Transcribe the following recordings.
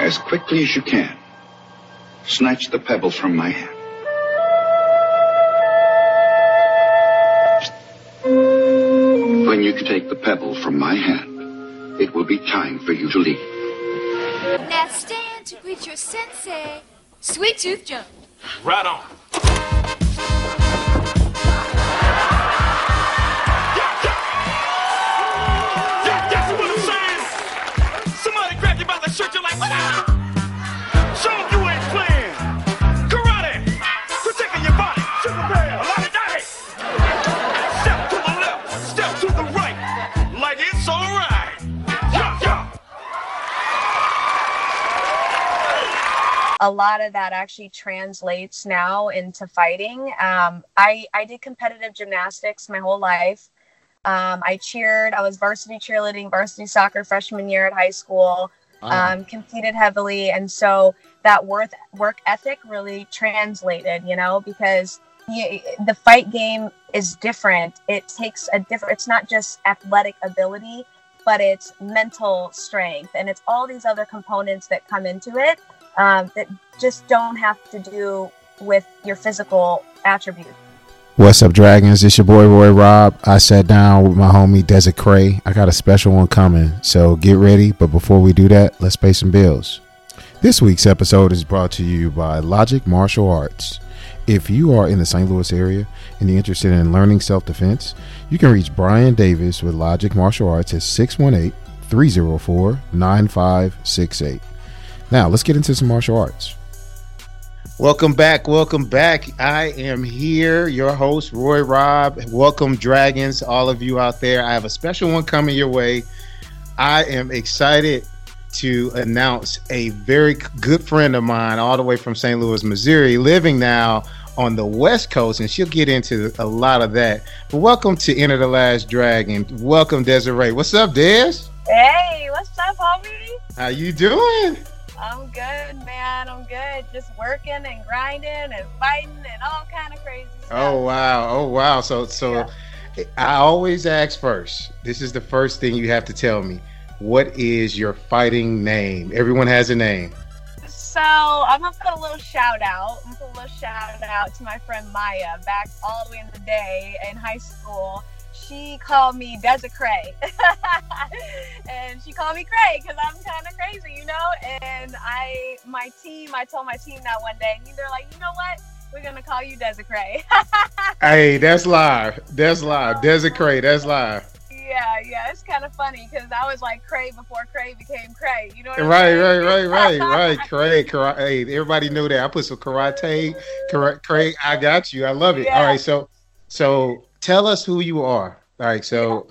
As quickly as you can, snatch the pebble from my hand. When you can take the pebble from my hand, it will be time for you to leave. Now stand to greet your sensei, Sweet Tooth Jones. Right on. A lot of a lot of that actually translates now into fighting. Um, I I did competitive gymnastics my whole life. Um, I cheered. I was varsity cheerleading, varsity soccer freshman year at high school. Um, competed heavily, and so that worth work ethic really translated. You know, because you, the fight game is different. It takes a different. It's not just athletic ability, but it's mental strength, and it's all these other components that come into it um, that just don't have to do with your physical attributes. What's up, Dragons? It's your boy Roy Rob. I sat down with my homie Desi Cray. I got a special one coming, so get ready. But before we do that, let's pay some bills. This week's episode is brought to you by Logic Martial Arts. If you are in the St. Louis area and you're interested in learning self defense, you can reach Brian Davis with Logic Martial Arts at 618 304 9568. Now, let's get into some martial arts. Welcome back. Welcome back. I am here, your host, Roy Rob. Welcome, Dragons, all of you out there. I have a special one coming your way. I am excited to announce a very good friend of mine, all the way from St. Louis, Missouri, living now on the West Coast, and she'll get into a lot of that. But welcome to Enter the Last Dragon. Welcome, Desiree. What's up, Des? Hey, what's up, homie? How you doing? I'm good, man. I'm good. Just working and grinding and fighting and all kind of crazy stuff. Oh wow! Oh wow! So so, I always ask first. This is the first thing you have to tell me. What is your fighting name? Everyone has a name. So I'm gonna put a little shout out. I'm gonna put a little shout out to my friend Maya back all the way in the day in high school. She called me Desi Cray, and she called me Cray because I'm kind of crazy, you know. And I, my team, I told my team that one day, and they're like, you know what? We're gonna call you Desi Cray. Hey, that's live. That's live. Oh, Desi Cray. That's live. yeah, yeah, it's kind of funny because I was like Cray before Cray became Cray. You know what Right, saying? right, right, right, right. Cray, karate. Hey, everybody knew that. I put some karate. Cray, I got you. I love it. All Yeah. right, so so tell us who you are. All right, so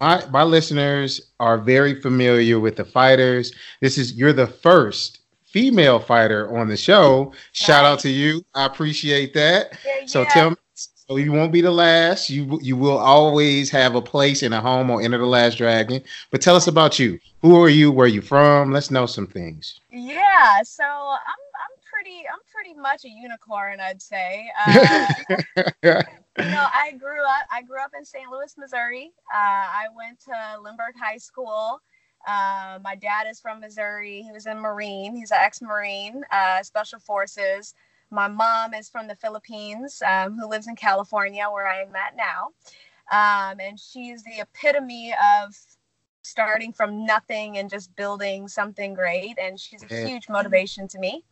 my my listeners are very familiar with the fighters. This is you're the first female fighter on the show. Shout out to you. I appreciate that. Yeah, So yeah. tell me. So you won't be the last. You you will always have a place in a home or Enter the Last Dragon. But tell us about you. Who are you? Where are you from? Let's know some things. Yeah, so I'm I'm pretty I'm pretty much a unicorn, I'd say. Uh, you know, I grew up I grew up in St. Louis, Missouri. Uh, I went to Lindbergh High School. Uh, my dad is from Missouri. He was in Marine. He's an ex-Marine, uh, Special Forces. My mom is from the Philippines, um, who lives in California, where I am at now. Um, and she's the epitome of starting from nothing and just building something great. And she's a huge motivation to me.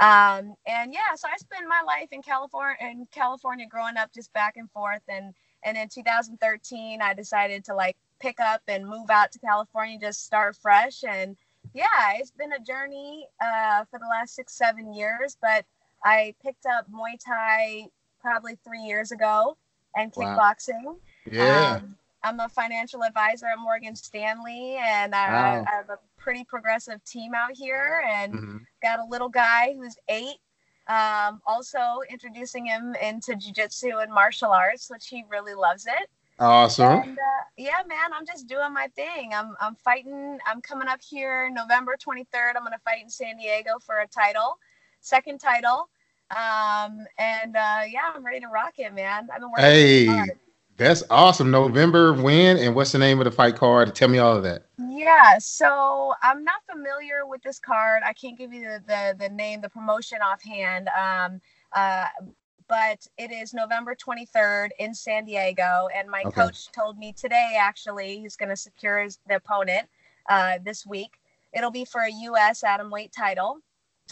Um, and yeah, so I spent my life in California, in California, growing up just back and forth. And and in 2013, I decided to like pick up and move out to California, just start fresh. And yeah, it's been a journey uh, for the last six, seven years. But I picked up Muay Thai probably three years ago and Wow. kickboxing. Yeah. Um, I'm a financial advisor at Morgan Stanley, and I, Wow. I have a pretty progressive team out here, and Mhm. got a little guy who's eight. Um, also introducing him into jujitsu and martial arts, which he really loves it. Awesome. And uh, yeah, man, I'm just doing my thing. I'm I'm fighting. I'm coming up here November 23rd. I'm gonna fight in San Diego for a title, second title. Um, and uh, yeah, I'm ready to rock it, man. I've been working Hey, hard. That's awesome. November when and what's the name of the fight card? Tell me all of that. Yeah, so I'm not familiar with this card. I can't give you the the, the name, the promotion offhand. Um, uh, but it is November 23rd in San Diego, and my Okay. coach told me today actually he's going to secure his, the opponent uh, this week. It'll be for a U.S. atomweight title.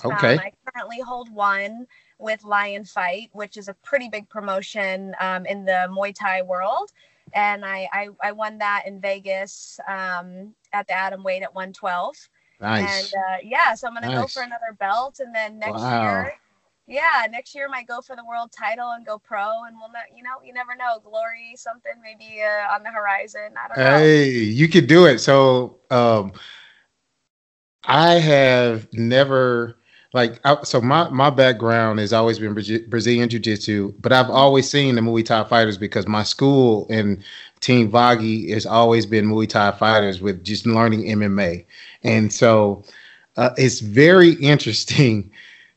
Okay. Um, I currently hold one with Lion Fight, which is a pretty big promotion um, in the Muay Thai world. And I, I, I won that in Vegas um, at the atomweight at 112. nice. And uh, yeah, so I'm going to go for another belt. And then next Wow. year, yeah, next year I might go for the world title and go pro. And we'll, ne- you know, you never know. Glory, something maybe uh, on the horizon. I don't know. Hey, you could do it. So, um, I have never like I, so my my background has always been Brazil- Brazilian Jiu Jitsu, but I've always seen the Muay Thai fighters because my school and Team Vagi has always been Muay Thai fighters with just learning MMA, and so uh, it's very interesting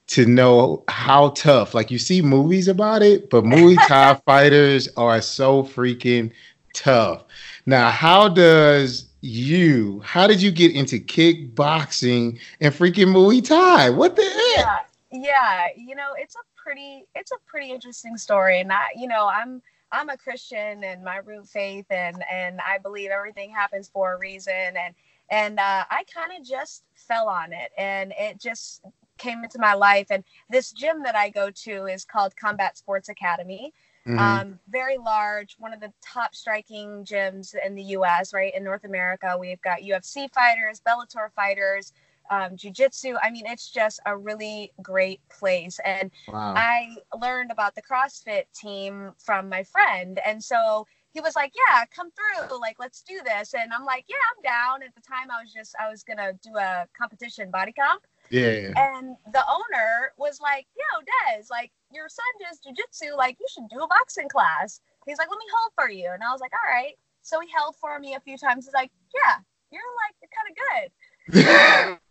to know how tough. Like you see movies about it, but Muay Thai fighters are so freaking tough. Now, how does you? How did you get into kickboxing and freaking Muay Thai? What the heck? yeah yeah you know it's a pretty it's a pretty interesting story and i you know i'm i'm a christian and my root faith and and i believe everything happens for a reason and and uh, i kind of just fell on it and it just came into my life and this gym that i go to is called combat sports academy Mhm. um, very large, one of the top striking gyms in the U.S. Right in North America, we've got UFC fighters, Bellator fighters, um, jiu-jitsu. I mean, it's just a really great place. And wow. I learned about the CrossFit team from my friend, and so he was like, "Yeah, come through. Like, let's do this." And I'm like, "Yeah, I'm down." At the time, I was just I was gonna do a competition body comp. Yeah. And the owner was like, "Yo, Des, like your son does jujitsu. Like you should do a boxing class." He's like, "Let me hold for you," and I was like, "All right." So he held for me a few times. He's like, "Yeah, you're like you're kind of good."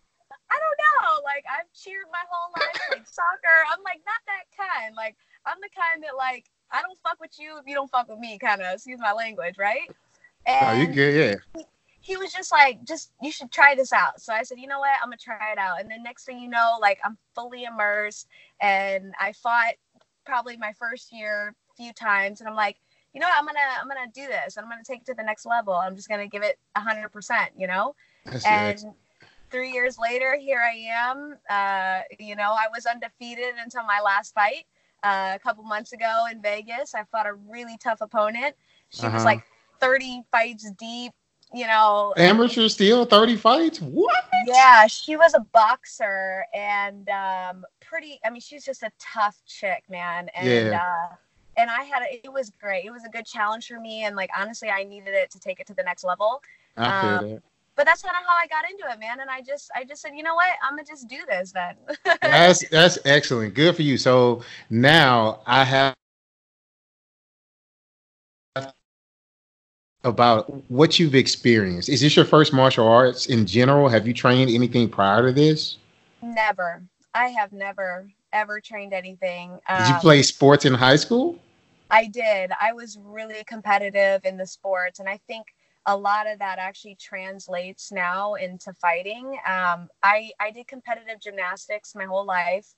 I don't know. Like I've cheered my whole life, like soccer. I'm like not that kind. Like I'm the kind that like I don't fuck with you if you don't fuck with me. Kind of excuse my language, right? oh, you good? Yeah. He was just like, just you should try this out. So I said, you know what, I'm gonna try it out. And then next thing you know, like I'm fully immersed, and I fought probably my first year a few times, and I'm like, you know what, I'm gonna I'm gonna do this. I'm gonna take it to the next level. I'm just gonna give it hundred percent, you know. That's And three years later, here I am. Uh, you know, I was undefeated until my last fight uh, a couple months ago in Vegas. I fought a really tough opponent. She Uh-huh. was like 30 fights deep. You know, Amateur steel 30 fights? What? yeah, she was a boxer and um, pretty. I mean, she's just a tough chick, man. And Yeah. uh, and I had a, it was great. It was a good challenge for me, and like honestly, I needed it to take it to the next level. I feel Um, that. But that's kind of how I got into it, man. And I just I just said, you know what, I'm gonna just do this then. That's that's excellent. Good for you. So now I have about what you've experienced. Is this your first martial arts in general? Have you trained anything prior to this? never. I have never ever trained anything. Did you Um, play sports in high school? I did. I was really competitive in the sports, and I think a lot of that actually translates now into fighting. Um, I I did competitive gymnastics my whole life.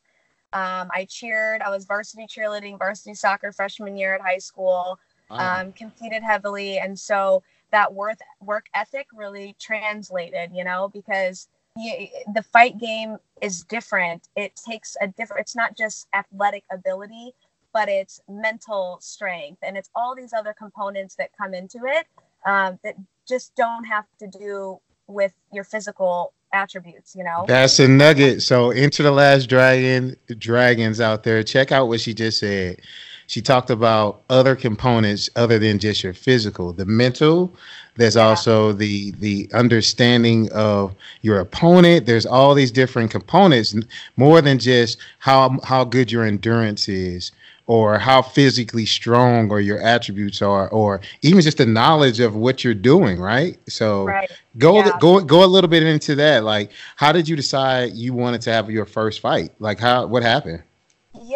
Um, I cheered. I was varsity cheerleading, varsity soccer freshman year at high school. Wow. Um, competed heavily, and so that work work ethic really translated. You know, because you, the fight game is different. It takes a different. It's not just athletic ability but it's mental strength and it's all these other components that come into it um, that just don't have to do with your physical attributes you know That's a nugget. So Enter the Last Dragon dragons out there. Check out what she just said. She talked about other components other than just your physical, the mental. There's Yeah. also the the understanding of your opponent. There's all these different components, more than just how how good your endurance is, or how physically strong or your attributes are, or even just the knowledge of what you're doing. Right. So right go Yeah. go go a little bit into that like how did you decide you wanted to have your first fight like how what happened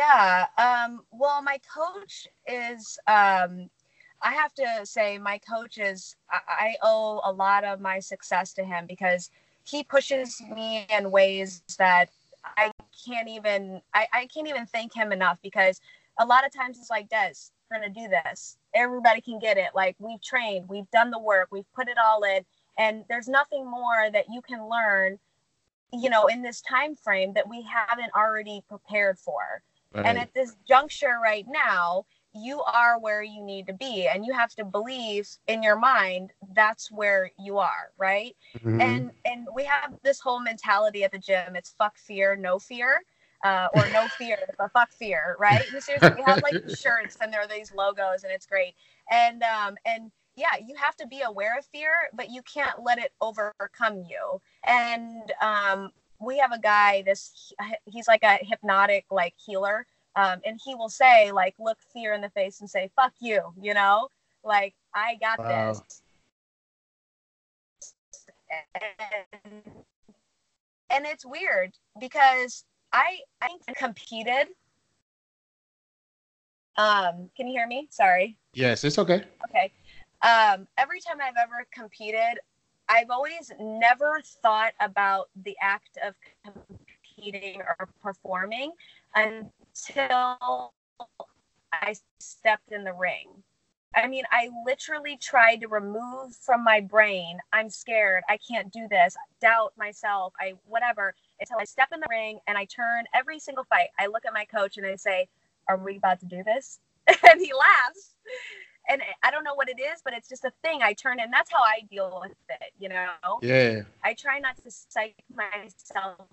yeah um, well my coach is um, I have to say, my coach is, I, I owe a lot of my success to him because he pushes me in ways that I can't even, I, I can't even thank him enough because a lot of times it's like, Des, we're going to do this. Everybody can get it. Like, we've trained, we've done the work, we've put it all in, and there's nothing more that you can learn, you know, in this time frame that we haven't already prepared for. Right. And at this juncture right now, you are where you need to be and you have to believe in your mind that's where you are right Mhm. and and we have this whole mentality at the gym it's fuck fear no fear uh, or no fear but fuck fear right and seriously we have like shirts and there are these logos and it's great and um and yeah you have to be aware of fear but you can't let it overcome you and um we have a guy this he's like a hypnotic like healer um, and he will say like look fear in the face and say fuck you you know like i got Wow. this and, and it's weird because i i competed um can you hear me sorry yes, it's okay. Okay. Um, every time I've ever competed, I've always never thought about the act of competing or performing until I stepped in the ring. I mean, I literally tried to remove from my brain, I'm scared, I can't do this, doubt myself, I whatever, until I step in the ring and I turn every single fight. I look at my coach and I say, Are we about to do this? and he laughs. And I don't know what it is, but it's just a thing I turn and that's how I deal with it, you know? Yeah. I try not to psych myself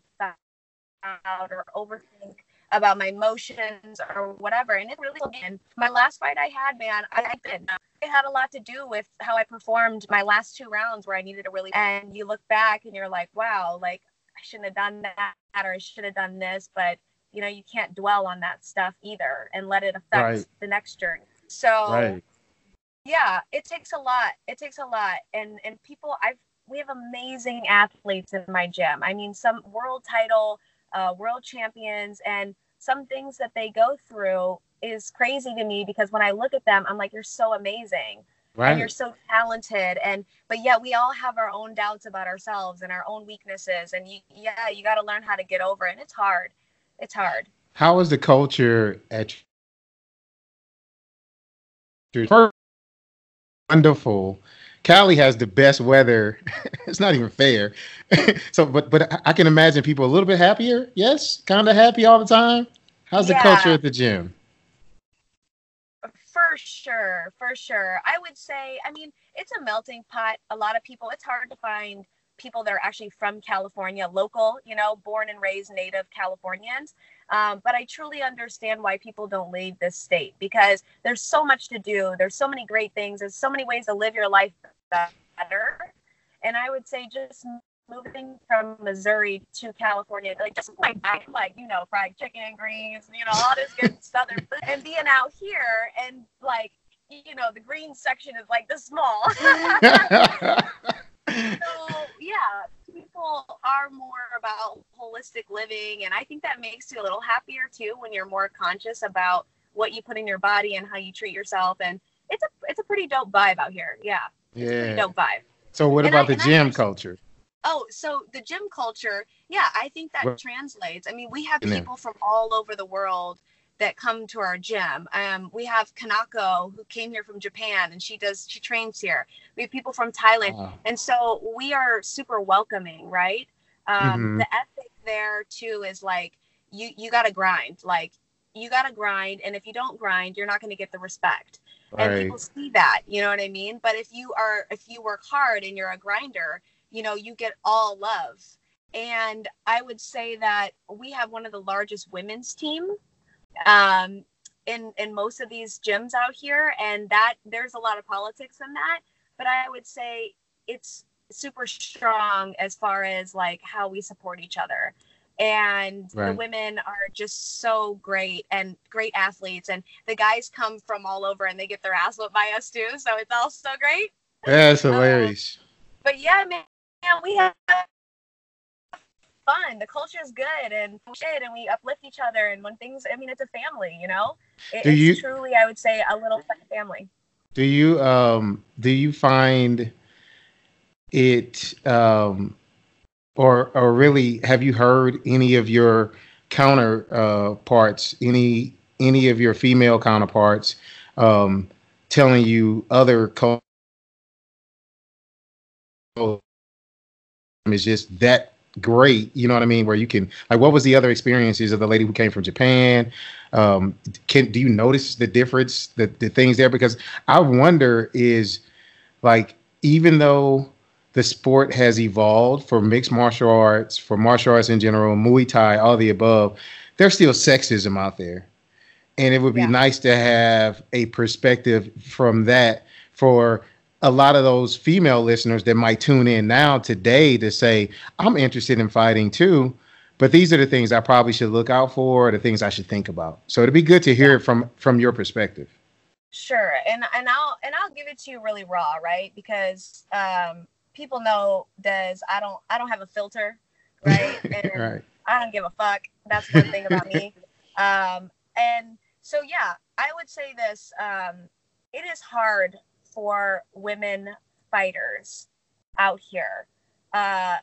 out or overthink about my emotions or whatever. And it really, and my last fight I had, man, I. It had a lot to do with how I performed my last two rounds where I needed to really, and you look back and you're like, wow, like I shouldn't have done that or I should have done this. But, you know, you can't dwell on that stuff either and let it affect Right. the next journey. So, Right. Yeah it takes a lot it takes a lot and and people i've we have amazing athletes in my gym i mean some world title uh, world champions and some things that they go through is crazy to me because when i look at them i'm like you're so amazing Right. and you're so talented and but yet we all have our own doubts about ourselves and our own weaknesses and you yeah you got to learn how to get over it and it's hard it's hard How is the culture at your wonderful? Cali has the best weather. it's not even fair. so, but but I- I can imagine people a little bit happier. Yes, kind of happy all the time. How's the culture at the gym? For sure, for sure. I would say, I mean, it's a melting pot. A lot of people, it's hard to find people that are actually from California, local, you know, born and raised native Californians. Um, but I truly understand why people don't leave this state because there's so much to do. There's so many great things. There's so many ways to live your life better. And I would say just moving from Missouri to California, like just like like you know fried chicken and greens, you know all this good southern, and being out here and like you know the green section is like this small. so yeah, people are more about holistic living, and I think that makes you a little happier too when you're more conscious about what you put in your body and how you treat yourself, and it's a it's a pretty dope vibe out here. Yeah, it's a pretty yeah. dope vibe. So what And about I- the gym actually- culture? Oh, so the gym culture, yeah, I think that translates. I mean, we have people from all over the world that come to our gym. Um, we have Kanako who came here from Japan and she does she trains here. We have people from Thailand, Wow. and so we are super welcoming, right? Um, Mhm. The ethic there too is like you you got to grind, like you got to grind, and if you don't grind, you're not going to get the respect. And people see that you know what i mean? But if you are if you work hard and you're a grinder you know you get all love. And i would say that we have one of the largest women's team um in in most of these gyms out here and that there's a lot of politics in that. But i would say it's super strong as far as like how we support each other. And the women are just so great and great athletes. And the guys come from all over and they get their ass whipped by us too. So it's all so great. Yeah it's hilarious. but yeah man, man we have fun. The culture is good and shit and we uplift each other. And when things i mean it's a family you know? It, Do it's you- truly i would say a little family. Do you um do you find it um or or really have you heard any of your counter uh any any of your female counterparts um telling you other co- is just that great you know what i mean? Where you can like what was the other experiences of the lady who came from japan? Um can do you notice the difference the, the things there? Because i wonder is like even though the sport has evolved for mixed martial arts for martial arts in general muay thai all the above there's still sexism out there and it would be Yeah. nice to have a perspective from that for a lot of those female listeners that might tune in now today to say i'm interested in fighting too but these are the things i probably should look out for the things i should think about so it'd be good to hear it from from your perspective Sure, and and I'll and I'll give it to you really raw, right? Because um, people know Des, I don't I don't have a filter, right? And right I don't give a fuck. That's one thing about me. Um, and so yeah, I would say this: um, it is hard for women fighters out here. Uh,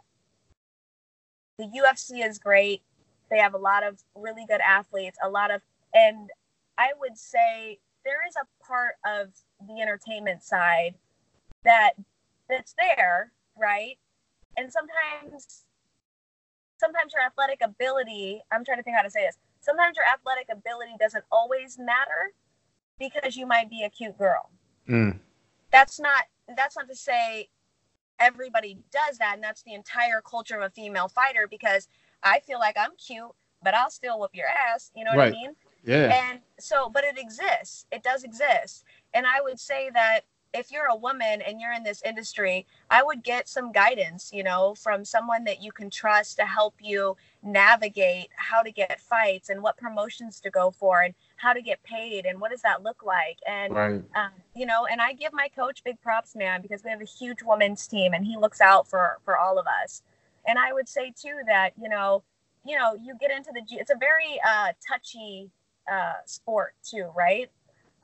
the UFC is great. They have a lot of really good athletes, a lot of, and I would say there is a part of the entertainment side that that's there, right? And sometimes sometimes your athletic ability, I'm trying to think how to say this. Sometimes your athletic ability doesn't always matter because you might be a cute girl. Mm, That's not that's not to say everybody does that and that's the entire culture of a female fighter because I feel like I'm cute, but I'll still whoop your ass, you know what Right. I mean? yeah And so, but it exists. It does exist. And I would say that if you're a woman and you're in this industry, I would get some guidance, you know, from someone that you can trust to help you navigate how to get fights and what promotions to go for and how to get paid and what does that look like. And right um, you know, and I give my coach big props, man, because we have a huge women's team and he looks out for for all of us. And I would say too that you know, you know, you get into the it's a very uh, touchy uh, sport too, right?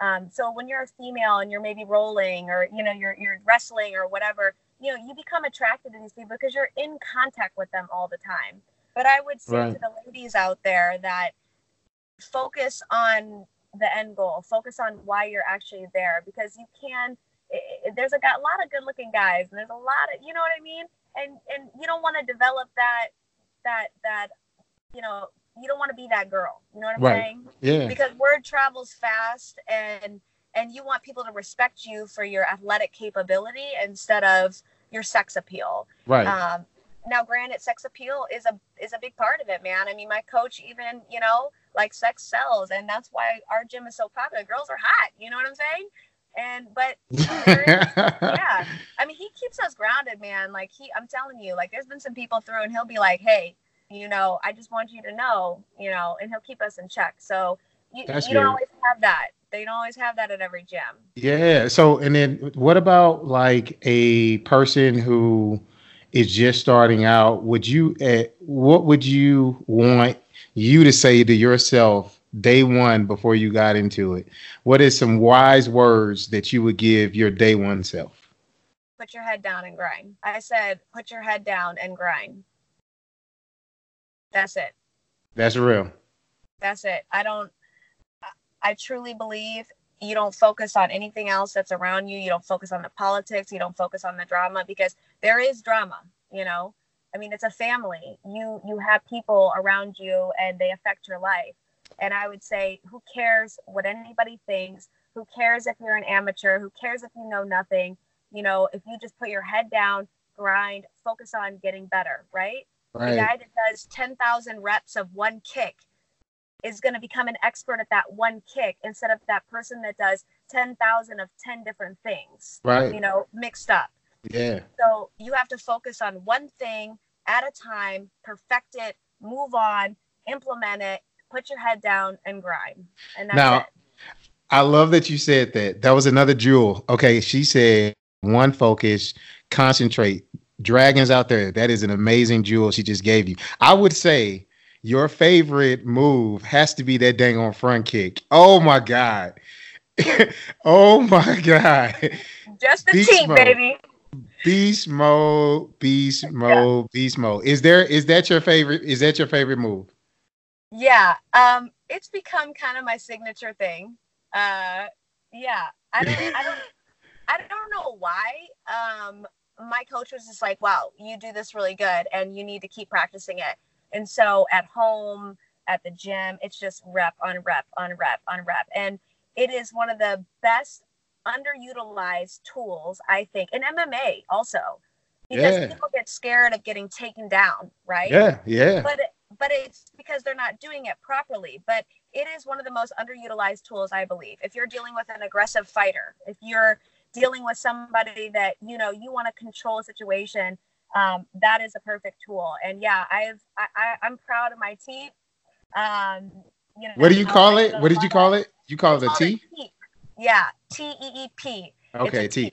Um, so when you're a female and you're maybe rolling or you know you're you're wrestling or whatever, you know, you become attracted to these people because you're in contact with them all the time. But I would say Right. to the ladies out there that focus on the end goal focus on why you're actually there because you can i i- there's a, got a lot of good looking guys and there's a lot of you know what i mean and and you don't want to develop that that that you know you don't want to be that girl you know what i'm Right. saying yeah because word travels fast and and you want people to respect you for your athletic capability instead of your sex appeal right um, now, granted, sex appeal is a is a big part of it, man. I mean, my coach even, you know, like sex sells, and that's why our gym is so popular. Girls are hot, you know what I'm saying? And but yeah, I mean, he keeps us grounded, man. Like he, I'm telling you, like there's been some people through, and he'll be like, hey, you know, I just want you to know, you know, and he'll keep us in check. So you, That's you don't always have that. They don't always have that at every gym. Yeah. So, and then what about like a person who is just starting out? Would you, uh, what would you want you to say to yourself day one before you got into it? What is some wise words that you would give your day one self? Put your head down and grind. I said, put your head down and grind. That's it. That's real. That's it. I don't, I- I truly believe you don't focus on anything else that's around you. You don't focus on the politics. You don't focus on the drama because there is drama, you know? I mean, it's a family. You, you have people around you and they affect your life. And I would say, who cares what anybody thinks? Who cares if you're an amateur? Who cares if you know nothing? You know, if you just put your head down, grind, focus on getting better, right? The guy that does 10,000 reps of one kick is going to become an expert at that one kick instead of that person that does 10,000 of 10 different things, Right. you know, mixed up. Yeah. So you have to focus on one thing at a time, perfect it, move on, implement it, put your head down and grind. And that's Now, it. I love that you said that. That was another jewel. Okay, she said one focus, concentrate. Dragons out there. That is an amazing jewel she just gave you. I would say your favorite move has to be that dang on front kick. Oh my god. oh my god. Just the Beast team, mode. baby. Beast mode, beast mode, beast mode. Is there is that your favorite? Is that your favorite move? Yeah. Um, it's become kind of my signature thing. Uh, yeah. I don't. I don't. I don't know why. Um, my coach was just like, "Wow, you do this really good, and you need to keep practicing it." And so at home, at the gym, it's just rep on rep on rep on rep, and it is one of the best underutilized tools I think in MMA also because Yeah. people get scared of getting taken down, right? Yeah, yeah. but but it's because they're not doing it properly but it is one of the most underutilized tools i believe if you're dealing with an aggressive fighter if you're dealing with somebody that you know you want to control a situation um, that is a perfect tool and yeah i've I, I, i'm proud of my team um, you know, What do you call it? What did you call it? You call it a Call teep. yeah t-e-e-p Okay, T.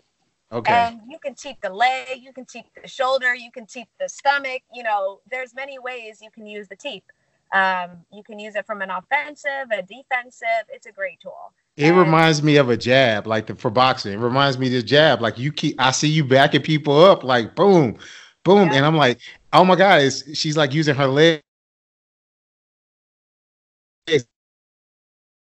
Okay. and you can teep the leg, you can teep the shoulder, you can teep the stomach. You know, there's many ways you can use the teep. Um, you can use it from an offensive, a defensive. It's a great tool. It um, reminds me of a jab, like the, for boxing. It reminds me of the jab. Like you keep, I see you backing people up, like boom, boom, Yeah. and I'm like, oh my god, it's, she's like using her leg.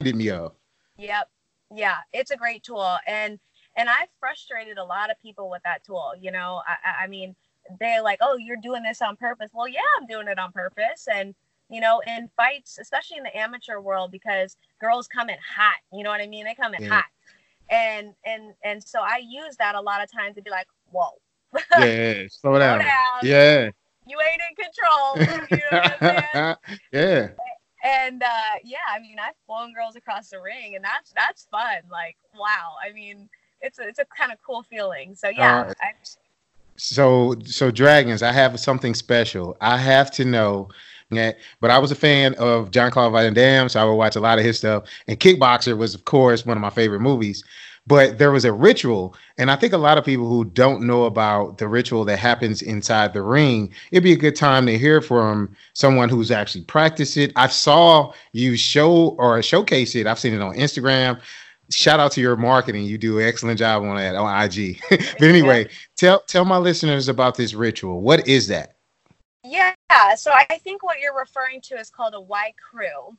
Did me up. Yep. Yeah, it's a great tool, and and I've frustrated a lot of people with that tool. You know, I, I- I mean, they're like, "Oh, you're doing this on purpose." Well, yeah, I'm doing it on purpose, and you know, in fights, especially in the amateur world, because girls come in hot. You know what I mean? They come in Yeah. hot, and and and so I use that a lot of times to be like, "Whoa, Yeah, slow slow down. down, Yeah. you ain't in control." you know yeah. and uh yeah i mean i've flown girls across the ring and that's that's fun like wow i mean it's a, it's a kind of cool feeling so yeah Uh, I, So, so dragons, I have something special. I have to know that. But I was a fan of Jean-Claude Van Damme, so I would watch a lot of his stuff. And Kickboxer was, of course, one of my favorite movies. But there was a ritual, and I think a lot of people who don't know about the ritual that happens inside the ring, it'd be a good time to hear from someone who's actually practiced it. I saw you show or showcase it. I've seen it on Instagram. Shout out to your marketing. You do an excellent job on that on IG. but anyway, tell tell my listeners about this ritual. What is that? Yeah so i think what you're referring to is called a wai kru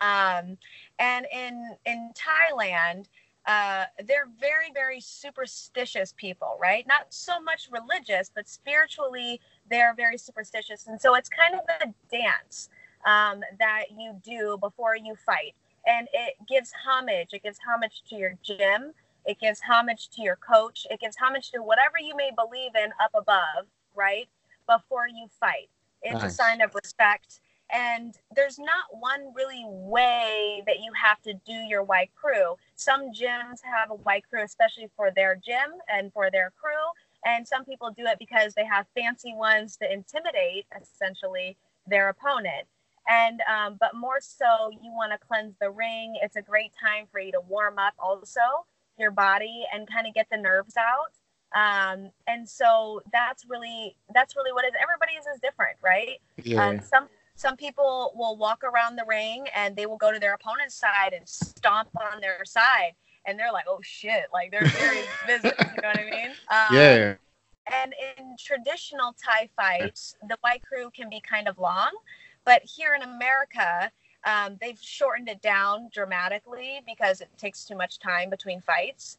um and in in thailand uh, they're very, very superstitious people, right? Not so much religious, but spiritually, they're very superstitious. And so it's kind of a dance um, that you do before you fight. And it gives homage. It gives homage to your gym. It gives homage to your coach. It gives homage to whatever you may believe in up above, right? Before you fight. It's a sign of respect. And there's not one really way that you have to do your wai kru. Some gyms have a wai kru, especially for their gym and for their crew. And some people do it because they have fancy ones to intimidate, essentially, their opponent. And um, but more so, you want to cleanse the ring. It's a great time for you to warm up, also your body, and kind of get the nerves out. Um, and so that's really that's really what it is. Everybody's is different, right? yeah. Um, some some people will walk around the ring and they will go to their opponent's side and stomp on their side, and they're like, "Oh shit!" Like they're serious business. You know what I mean? Um, yeah. And in traditional Thai fights, the wai kru can be kind of long, but here in America, um, they've shortened it down dramatically because it takes too much time between fights.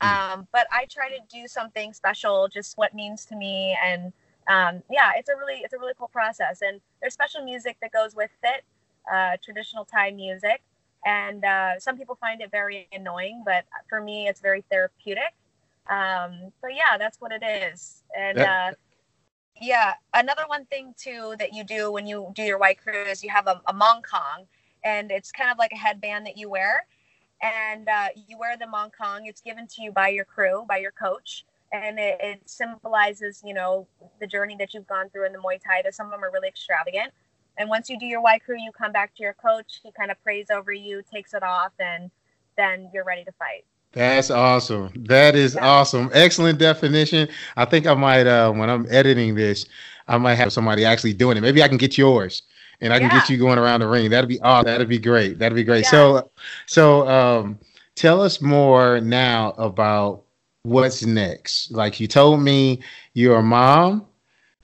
Um, but I try to do something special, just what means to me, and um, yeah, it's a really it's a really cool process. And there's special music that goes with it, uh, traditional Thai music, and uh, some people find it very annoying, but for me, it's very therapeutic. Um, but yeah, that's what it is. And uh, yeah, another one thing too that you do when you do your wai kru is you have a, a mongkol, and it's kind of like a headband that you wear, and uh, you wear the mongkol. It's given to you by your crew, by your coach, and it, it symbolizes, you know, the journey that you've gone through in the Muay Thai. That some of them are really extravagant. And once you do your wai kru, you come back to your coach. He kind of prays over you, takes it off, and then you're ready to fight. That's awesome. That is Yeah. awesome. Excellent definition. I think I might uh when I'm editing this, I might have somebody actually doing it. Maybe I can get yours and I can get you going around the ring. That'd be awesome. That'd be great. That'd be great. Yeah. So so um tell us more now about what's next. Like you told me, you're a mom.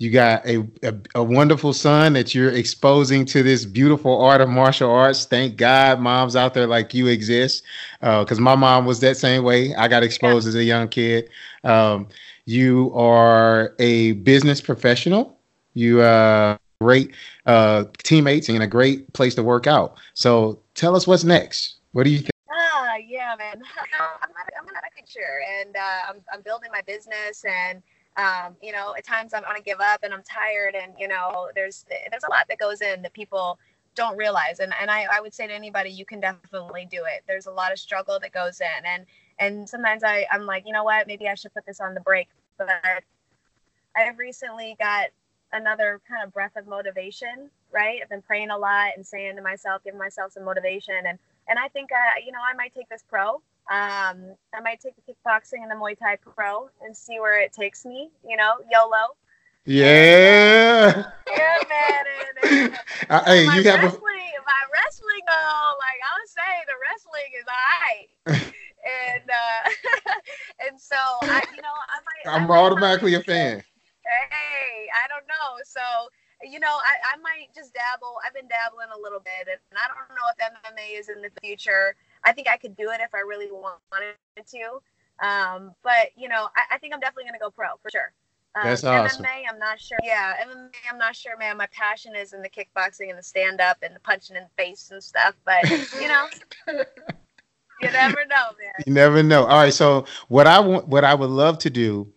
You got a, a, a wonderful son that you're exposing to this beautiful art of martial arts. Thank God, moms out there like you exist. Because uh, my mom was that same way. I got exposed yeah. as a young kid. Um, you are a business professional. You uh, great uh, teammates and a great place to work out. So tell us what's next. What do you think? Ah, yeah, man. I'm not, I'm not quite sure, and uh, I'm, I'm building my business, and um, you know, at times I'm gonna give up, and I'm tired, and you know, there's there's a lot that goes in that people don't realize, and and I, I would say to anybody, you can definitely do it. There's a lot of struggle that goes in, and and sometimes I I'm like, you know what, maybe I should put this on the break, but I've recently got another kind of breath of motivation, right? I've been praying a lot and saying to myself, giving myself some motivation. And, and I think, uh, you know, I might take this pro. Um, I might take the kickboxing and the Muay Thai pro and see where it takes me, you know, YOLO. Yeah. yeah, man. Uh, hey, you have wrestling, a... my wrestling, though, like I would say, the wrestling is all right. and uh, and so I, you know, I might. I'm I might automatically a fan hey, I don't know. So, you know, I, I might just dabble. I've been dabbling a little bit, and I don't know if MMA is in the future. I think I could do it if I really wanted to. Um, but you know, I, I think I'm definitely gonna go pro for sure. Um, That's awesome. MMA, I'm not sure. Yeah, MMA, I'm not sure, man. My passion is in the kickboxing and the stand up and the punching in the face and stuff. But you know. you never know, man. You never know. All right, so what I want, what I would love to do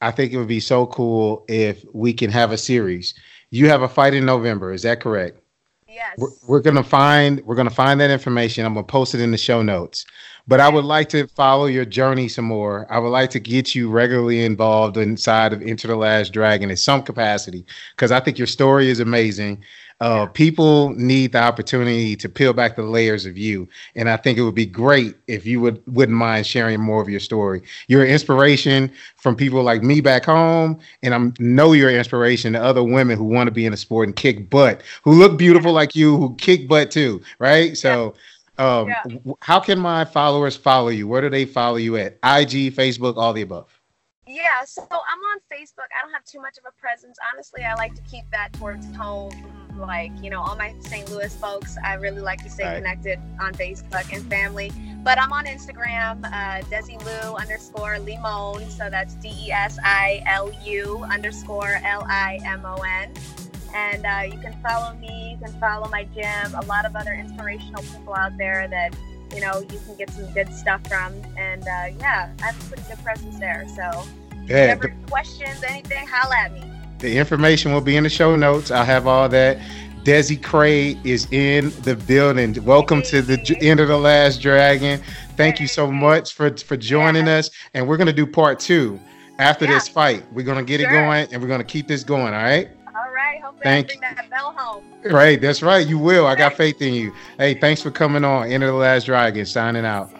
I think it would be so cool if we can have a series. You have a fight in November, is that correct? Yes. We're, we're gonna find we're gonna find that information. I'm gonna post it in the show notes. But I would like to follow your journey some more. I would like to get you regularly involved inside of Enter the Last Dragon in some capacity because I think your story is amazing. Uh, people need the opportunity to peel back the layers of you, and I think it would be great if you would wouldn't mind sharing more of your story. You're an inspiration from people like me back home, and I know you're an inspiration to other women who want to be in the sport and kick butt, who look beautiful like you, who kick butt too, right? So. Um, yeah. how can my followers follow you? Where do they follow you at? IG, Facebook, all the above. Yeah, so I'm on Facebook. I don't have too much of a presence. Honestly, I like to keep that towards home like you know all my st louis folks i really like to stay right. connected on facebook and family but i'm on instagram uh, desilu underscore limon so that's d-e-s-i-l-u underscore l-i-m-o-n and uh, you can follow me you can follow my gym a lot of other inspirational people out there that you know you can get some good stuff from and uh, yeah i have a pretty good presence there so yeah, whatever questions anything holla at me the information will be in the show notes. I'll have all that. Desi Cray is in the building. Welcome to the Enter the Last Dragon. Thank you so much for for joining yeah. us. And we're gonna do part two after yeah. this fight. We're gonna get sure. it going, and we're gonna keep this going. All right. All right. Hope Thank you. that bell home. Right. That's right. You will. I got faith in you. Hey, thanks for coming on. Enter the Last Dragon. Signing out.